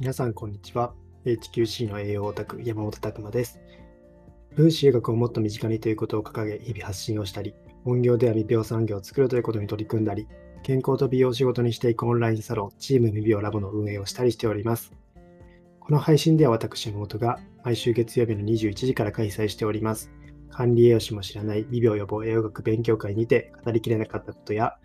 皆さん、こんにちは。HQC の栄養オタク、山本拓馬です。分子医学をもっと身近にということを掲げ、日々発信をしたり、本業では未病産業を作るということに取り組んだり、健康と美容を仕事にしていくオンラインサロン、チーム未病ラボの運営をしたりしております。この配信では私、山本が毎週月曜日の21時から開催しております。管理栄養士も知らない未病予防栄養学勉強会にて語りきれなかったことや、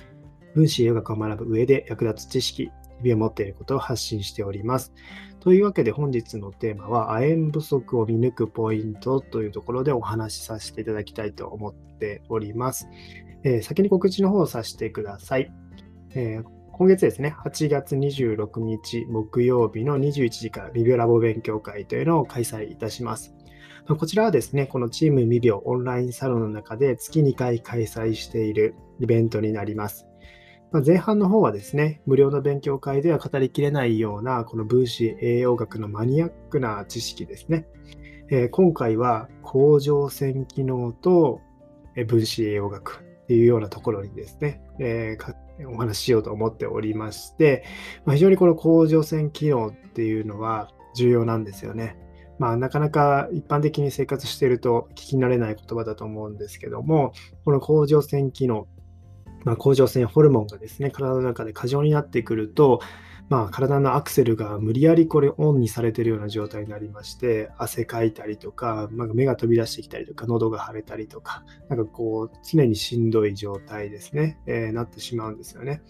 分子栄養学を学ぶ上で役立つ知識、日々を持っていることを発信しております。というわけで本日のテーマは、亜鉛不足を見抜くポイントというところでお話しさせていただきたいと思っております。えー、先に告知の方をさせてください。えー、今月ですね、8月26日木曜日の21時からビビオラボ勉強会というのを開催いたします。こちらはですね、このチーム未病オンラインサロンの中で月2回開催しているイベントになります。ま前半の方はですね、無料の勉強会では語りきれないような、この分子栄養学のマニアックな知識ですね。えー、今回は甲状腺機能と分子栄養学っていうようなところにですね、えー、お話ししようと思っておりまして、まあ、非常にこの甲状腺機能っていうのは重要なんですよね。まあ、なかなか一般的に生活していると聞き慣れない言葉だと思うんですけども、この甲状腺機能まあ、甲状腺ホルモンがですね、体の中で過剰になってくると、まあ、体のアクセルが無理やりこれオンにされてるような状態になりまして、汗かいたりとか、まあ、目が飛び出してきたりとか、喉が腫れたりとか、なんかこう、常にしんどい状態ですね、えー、なってしまうんですよね。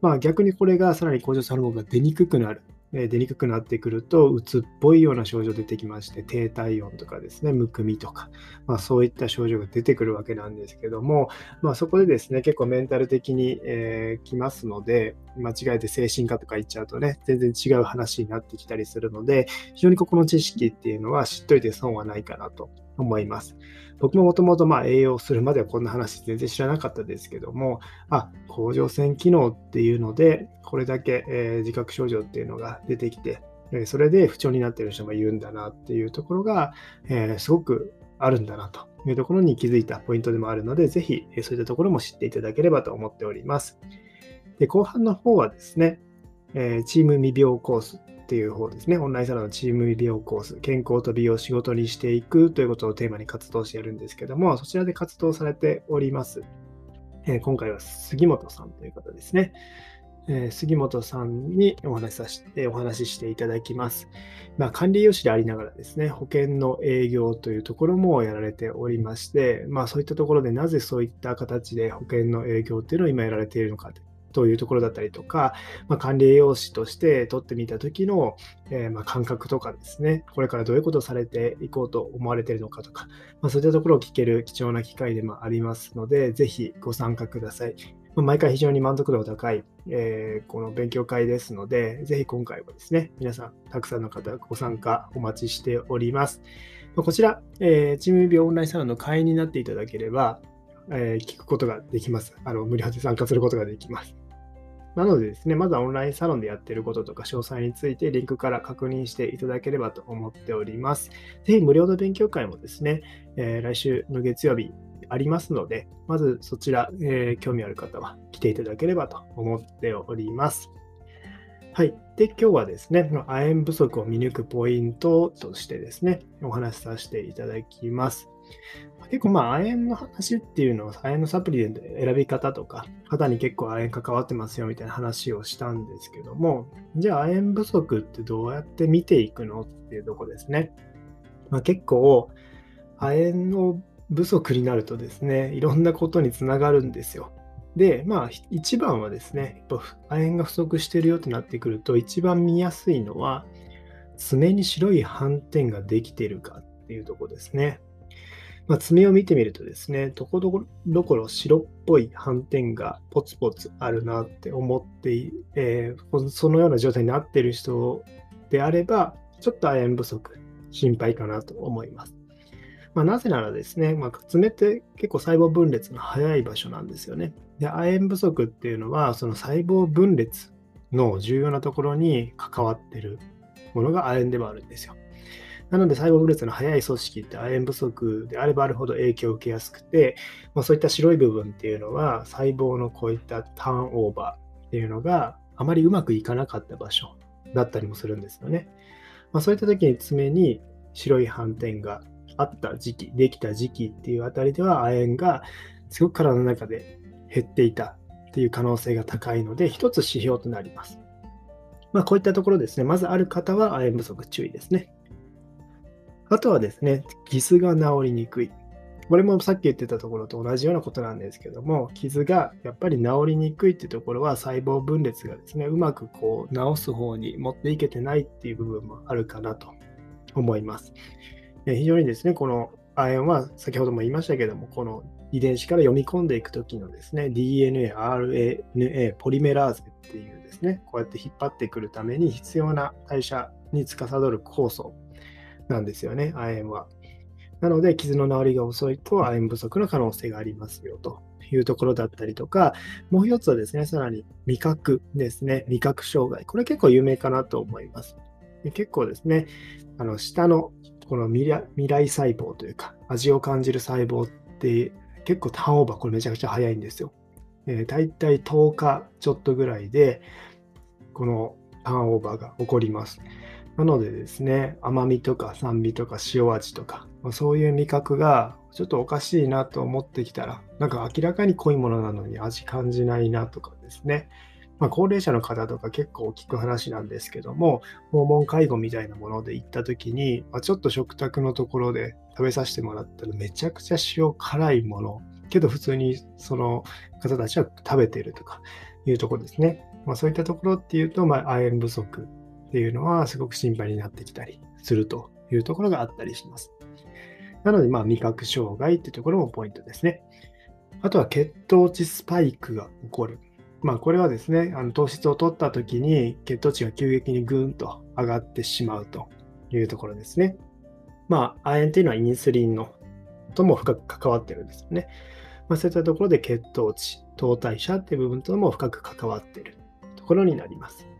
まあ、逆にこれがさらに甲状腺ホルモンが出にくくなる。出にくくなってくると、うつっぽいような症状出てきまして、低体温とかですね、むくみとか、まあ、そういった症状が出てくるわけなんですけども、まあ、そこでですね、結構メンタル的に、えー、来ますので、間違えて精神科とか言っちゃうとね、全然違う話になってきたりするので、非常にここの知識っていうのは知っといて損はないかなと思います。僕ももともと栄養するまではこんな話全然知らなかったですけども、あ、甲状腺機能っていうので、これだけ、えー、自覚症状っていうのが出てきて、それで不調になってる人もいるんだなっていうところが、えー、すごくあるんだなというところに気づいたポイントでもあるので、ぜひそういったところも知っていただければと思っております。で後半の方はですね、え、チーム未病コースっていう方ですね、オンラインサロンのチーム美容コース、健康と美容を仕事にしていくということをテーマに活動してやるんですけども、そちらで活動されております。えー、今回は杉本さんという方ですね。えー、杉本さんにお話しさせて、お話ししていただきます。まあ、管理栄養士でありながらですね、保険の営業というところもやられておりまして、まあ、そういったところでなぜそういった形で保険の営業っていうのを今やられているのかとというところだったりとか、まあ、管理栄養士として取ってみた時の、えー、ま感覚とかですね、これからどういうことをされていこうと思われているのかとか、まあ、そういったところを聞ける貴重な機会でもありますので、ぜひご参加ください。ま、毎回非常に満足度が高い、えー、この勉強会ですので、ぜひ今回はですね、皆さん、たくさんの方ご参加お待ちしております。こちら、えー、チームビオンラインサロンの会員になっていただければ、えー、聞くことができます。あの無料で参加することができます。なのでですね、まずはオンラインサロンでやってることとか詳細についてリンクから確認していただければと思っております。ぜひ無料の勉強会もですね、えー、来週の月曜日ありますので、まずそちら、えー、興味ある方は来ていただければと思っております。はい。で、今日はですね、亜鉛不足を見抜くポイントとしてですね、お話しさせていただきます。結構まあ、亜鉛の話っていうのは、亜鉛のサプリで選び方とか、肌に結構亜鉛関わってますよみたいな話をしたんですけども、じゃあ亜鉛不足ってどうやって見ていくのっていうとこですね。まあ、結構、亜鉛の不足になるとですね、いろんなことにつながるんですよ。で、まあ、一番はですね、やっぱ亜鉛が不足してるよってなってくると、一番見やすいのは、爪に白い斑点ができてるかっていうとこですね。まあ、爪を見てみるとですね、ところどころ白っぽい斑点がポツポツあるなって思って、えー、そのような状態になっている人であれば、ちょっと亜鉛不足、心配かなと思います。まあ、なぜならですね、まあ、爪って結構細胞分裂の早い場所なんですよね。で、亜鉛不足っていうのは、その細胞分裂の重要なところに関わってるものが亜鉛でもあるんですよ。なので細胞分裂の早い組織って亜鉛不足であればあるほど影響を受けやすくて、まあ、そういった白い部分っていうのは細胞のこういったターンオーバーっていうのがあまりうまくいかなかった場所だったりもするんですよね。まあ、そういった時に爪に白い斑点があった時期、できた時期っていうあたりでは、亜鉛がすごく体の中で減っていたっていう可能性が高いので、一つ指標となります。まあ、こういったところですね、まずある方は亜鉛不足注意ですね。あとはですね、傷が治りにくい。これもさっき言ってたところと同じようなことなんですけども、傷がやっぱり治りにくいっていうところは細胞分裂がですね、うまくこう治す方に持っていけてないっていう部分もあるかなと思います。非常にですね、この亜鉛は先ほども言いましたけども、この遺伝子から読み込んでいくときのですね、DNA、RNA、ポリメラーゼっていうですね、こうやって引っ張ってくるために必要な代謝に司る酵素なんですよね、亜鉛は。なので、傷の治りが遅いと亜鉛不足の可能性がありますよというところだったりとか、もう一つはですね、さらに味覚ですね、味覚障害。これ結構有名かなと思います。で結構ですね、あの下のこの未来細胞というか、味を感じる細胞って結構ターンオーバー、これめちゃくちゃ早いんですよ。えー、大体10日ちょっとぐらいで、このターンオーバーが起こります。なのでですね、甘みとか酸味とか塩味とか、まあ、そういう味覚がちょっとおかしいなと思ってきたら、なんか明らかに濃いものなのに味感じないなとかですね、まあ、高齢者の方とか結構聞く話なんですけども、訪問介護みたいなもので行った時に、まあ、ちょっと食卓のところで食べさせてもらったらめちゃくちゃ塩辛いもの、けど普通にその方たちは食べてるとかいうところですね。まあ、そういったところっていうと、まあ、亜鉛不足っていうのはすごく心配になってきたりするというところがあったりします。なので、まあ、味覚障害っていうところもポイントですね。あとは血糖値スパイクが起こる。まあ、これはですね、あの糖質を取った時に血糖値が急激にぐんと上がってしまうというところですね。まあ、亜鉛というのはインスリンのとも深く関わってるんですよね。まあ、そういったところで血糖値、糖代謝っていう部分とも深く関わってるところになります。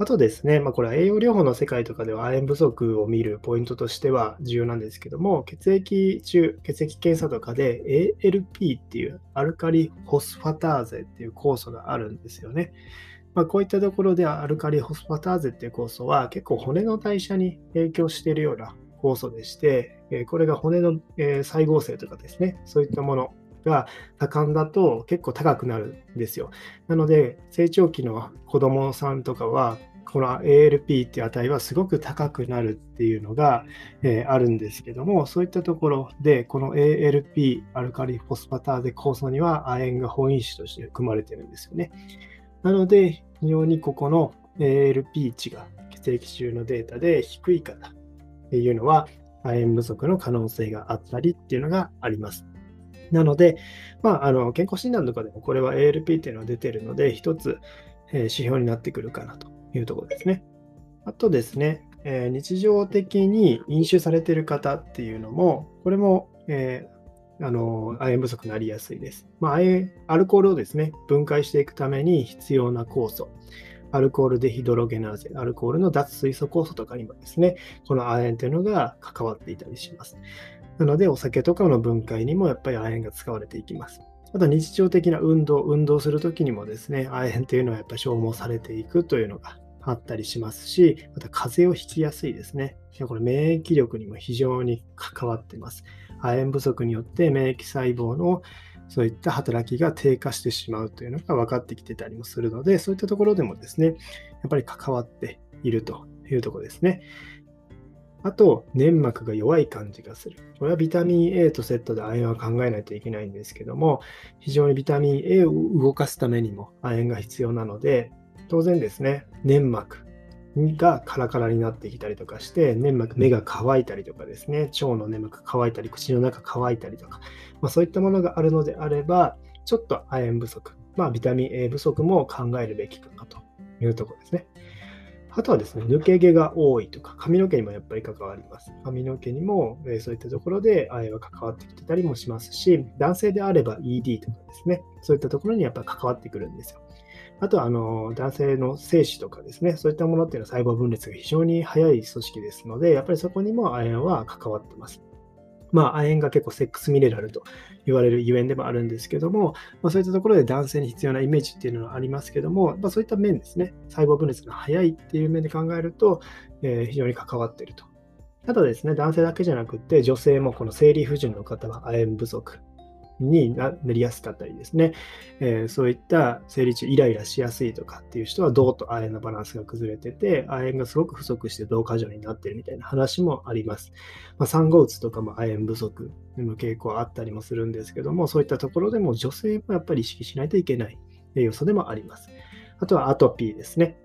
あとですね、まあ、これは栄養療法の世界とかでは亜鉛不足を見るポイントとしては重要なんですけども、血液中、血液検査とかで ALP っていうアルカリホスファターゼっていう酵素があるんですよね。まあ、こういったところではアルカリホスファターゼっていう酵素は結構骨の代謝に影響しているような酵素でして、これが骨の細胞性とかですね、そういったものが盛んだと結構高くなるんですよ。なので、成長期の子供さんとかは、この ALP っていう値はすごく高くなるっていうのが、えー、あるんですけども、そういったところで、この ALP、アルカリフォスファターゼ酵素には亜鉛が本因子として含まれてるんですよね。なので、非常にここの ALP 値が血液中のデータで低い方っていうのは、亜鉛不足の可能性があったりっていうのがあります。なので、まあ、あの健康診断とかでもこれは ALP っていうのが出てるので、一つ、え、指標になってくるかなというところですね。あとですね、えー、日常的に飲酒されている方っていうのも、これも、えー、あの亜鉛不足になりやすいです。まあ、アルコールをですね、分解していくために必要な酵素、アルコールデヒドロゲナーゼ、アルコールの脱水素酵素とかにもですね、この亜鉛というのが関わっていたりします。なので、お酒とかの分解にもやっぱり亜鉛が使われていきます。あと日常的な運動、運動するときにもですね、亜鉛というのはやっぱり消耗されていくというのがあったりしますし、また風邪をひきやすいですね。これ免疫力にも非常に関わっています。亜鉛不足によって免疫細胞のそういった働きが低下してしまうというのが分かってきてたりもするので、そういったところでもですね、やっぱり関わっているというところですね。あと、粘膜が弱い感じがする。これはビタミン A とセットで亜鉛は考えないといけないんですけども、非常にビタミン A を動かすためにも亜鉛が必要なので、当然ですね、粘膜がカラカラになってきたりとかして、粘膜、目が乾いたりとかですね、腸の粘膜乾いたり、口の中乾いたりとか、まあ、そういったものがあるのであれば、ちょっと亜鉛不足、まあ、ビタミン A 不足も考えるべきかなというところですね。あとはですね、抜け毛が多いとか、髪の毛にもやっぱり関わります。髪の毛にも、えー、そういったところで愛は関わってきてたりもしますし、男性であれば ED とかですね、そういったところにやっぱり関わってくるんですよ。あとはあの男性の精子とかですね、そういったものっていうのは細胞分裂が非常に早い組織ですので、やっぱりそこにも亜鉛は関わってます。まあ、亜鉛が結構セックスミネラルと言われるゆえんでもあるんですけども、まあ、そういったところで男性に必要なイメージっていうのはありますけども、まあ、そういった面ですね、細胞分裂が早いっていう面で考えると、えー、非常に関わっていると。ただですね、男性だけじゃなくて、女性もこの生理不順の方は亜鉛不足になりやすかったりですね、えー、そういった生理中イライラしやすいとかっていう人は銅と亜鉛のバランスが崩れてて、亜鉛がすごく不足して銅過剰になってるみたいな話もあります。まあ、産後うつとかも亜鉛不足の傾向あったりもするんですけども、そういったところでも女性もやっぱり意識しないといけない要素でもあります。あとはアトピーですね。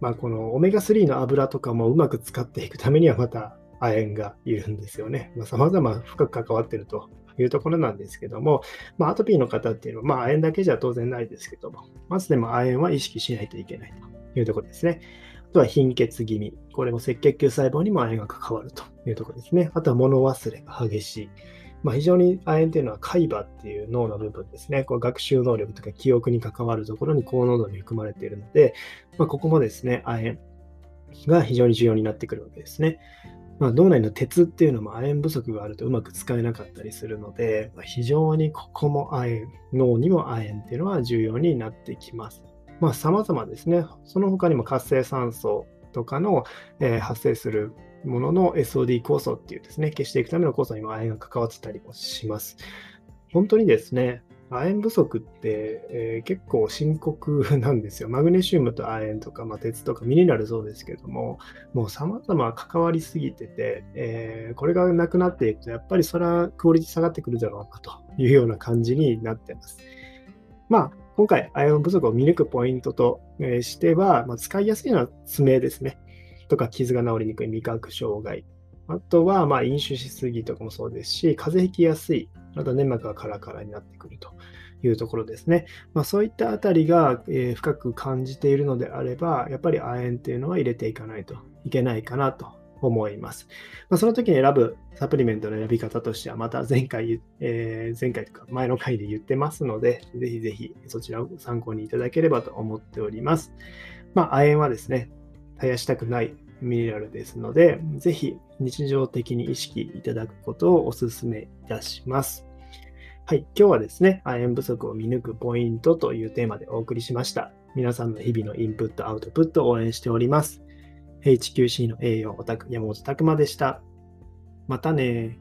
まあ、このオメガ3の油とかもうまく使っていくためにはまた亜鉛がいるんですよね。まあ、様々深く関わってるというところなんですけども、まあ、アトピーの方っていうのは、まあ、亜鉛だけじゃ当然ないですけども、まずでも亜鉛は意識しないといけないというところですね。あとは貧血気味。これも赤血球細胞にも亜鉛が関わるというところですね。あとは物忘れが激しい。まあ、非常に亜鉛というのは海馬っていう脳の部分ですね。こう学習能力とか記憶に関わるところに高濃度に含まれているので、まあ、ここもですね、亜鉛が非常に重要になってくるわけですね。まあ、脳内の鉄っていうのも亜鉛不足があるとうまく使えなかったりするので、まあ、非常にここも亜鉛、脳にも亜鉛っていうのは重要になってきます。まあ、様々ですね。その他にも活性酸素とかの、えー、発生するものの SOD 酵素っていうですね、消していくための酵素にも亜鉛が関わってたりもします。本当にですね、亜鉛不足って、えー、結構深刻 なんですよ。マグネシウムと亜鉛とか、まあ、鉄とかミネラルそうですけども、もう様々関わりすぎてて、えー、これがなくなっていくと、やっぱりそれはクオリティ下がってくるだろうなというような感じになってます。まあ、今回、亜鉛不足を見抜くポイントとしては、まあ、使いやすいのは爪ですね。とか、傷が治りにくい味覚障害。あとは、まあ、飲酒しすぎとかもそうですし、風邪ひきやすいまた粘膜がカラカラになってくるというところですね。まあ、そういったあたりが、えー、深く感じているのであれば、やっぱり亜鉛っていうのは入れていかないといけないかなと思います。まあ、その時に選ぶサプリメントの選び方としては、また前回、えー、前回とか前の回で言ってますので、ぜひぜひそちらを参考にいただければと思っております。まあ、亜鉛はですね、絶やしたくないミネラルですので、ぜひ日常的に意識いただくことをお勧めいたします。はい、今日はですね、亜鉛不足を見抜くポイントというテーマでお送りしました。皆さんの日々のインプット、アウトプットを応援しております。HQC の栄養オタク山本拓馬でした。またね